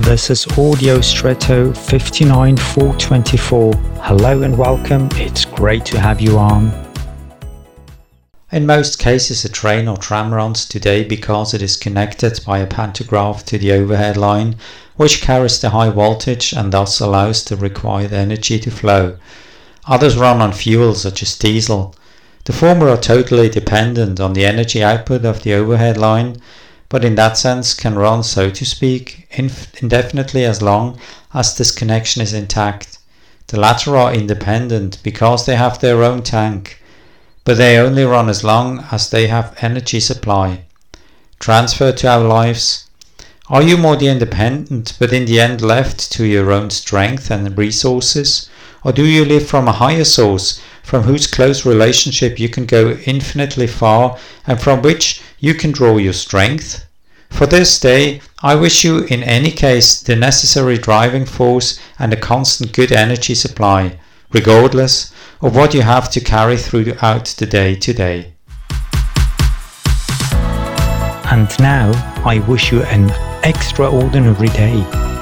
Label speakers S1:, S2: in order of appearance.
S1: This is Audio Stretto 59424. Hello and welcome. It's great to have you on.
S2: In most cases, a train or tram runs today because it is connected by a pantograph to the overhead line, which carries the high voltage and thus allows the required energy to flow. Others run on fuel such as diesel. The former are totally dependent on the energy output of the overhead line, but in that sense can run, so to speak, indefinitely as long as this connection is intact. The latter are independent because they have their own tank but they only run as long as they have energy supply. Transfer to our lives. Are you more the independent, but in the end left to your own strength and resources? Or do you live from a higher source, from whose close relationship you can go infinitely far and from which you can draw your strength? For this day, I wish you in any case the necessary driving force and a constant good energy supply, regardless of what you have to carry throughout the day today.
S1: And now I wish you an extraordinary day.